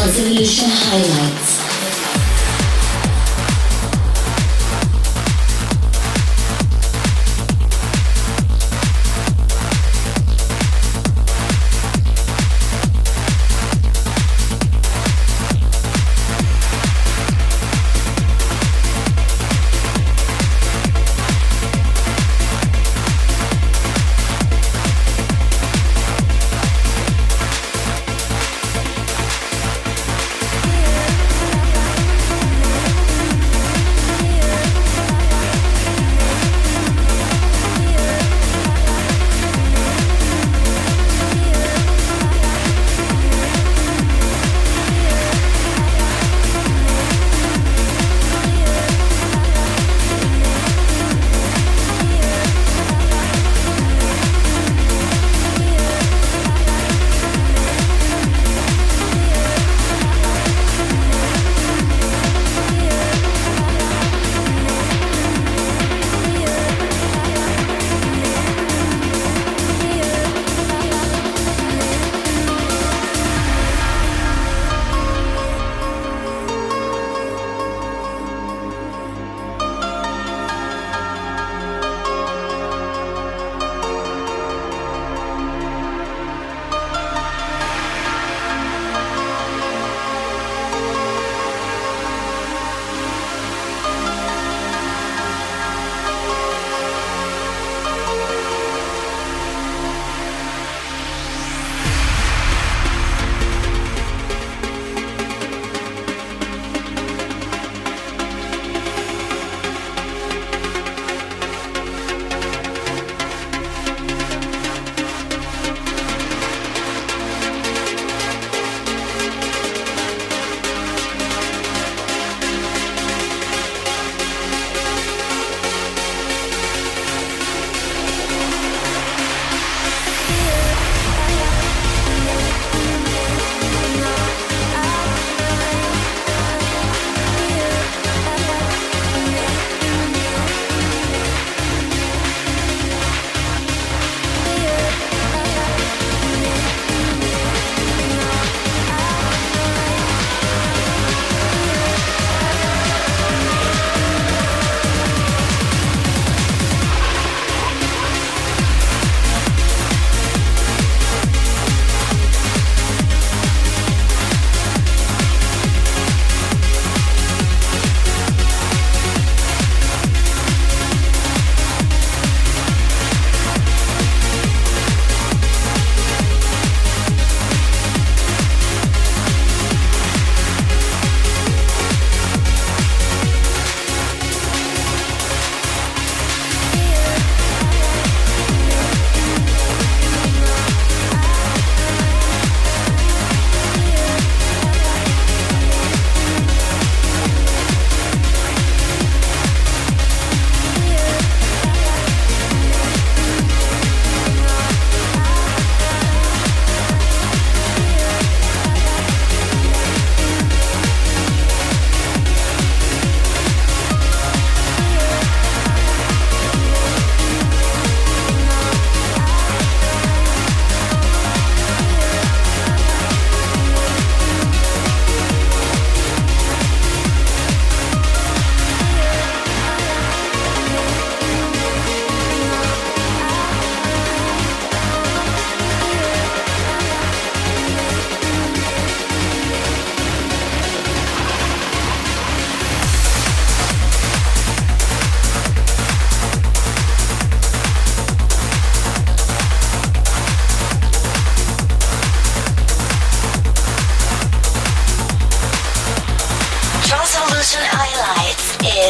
Sound highlights.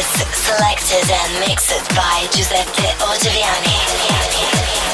Selected and mixed by Giuseppe Ottaviani.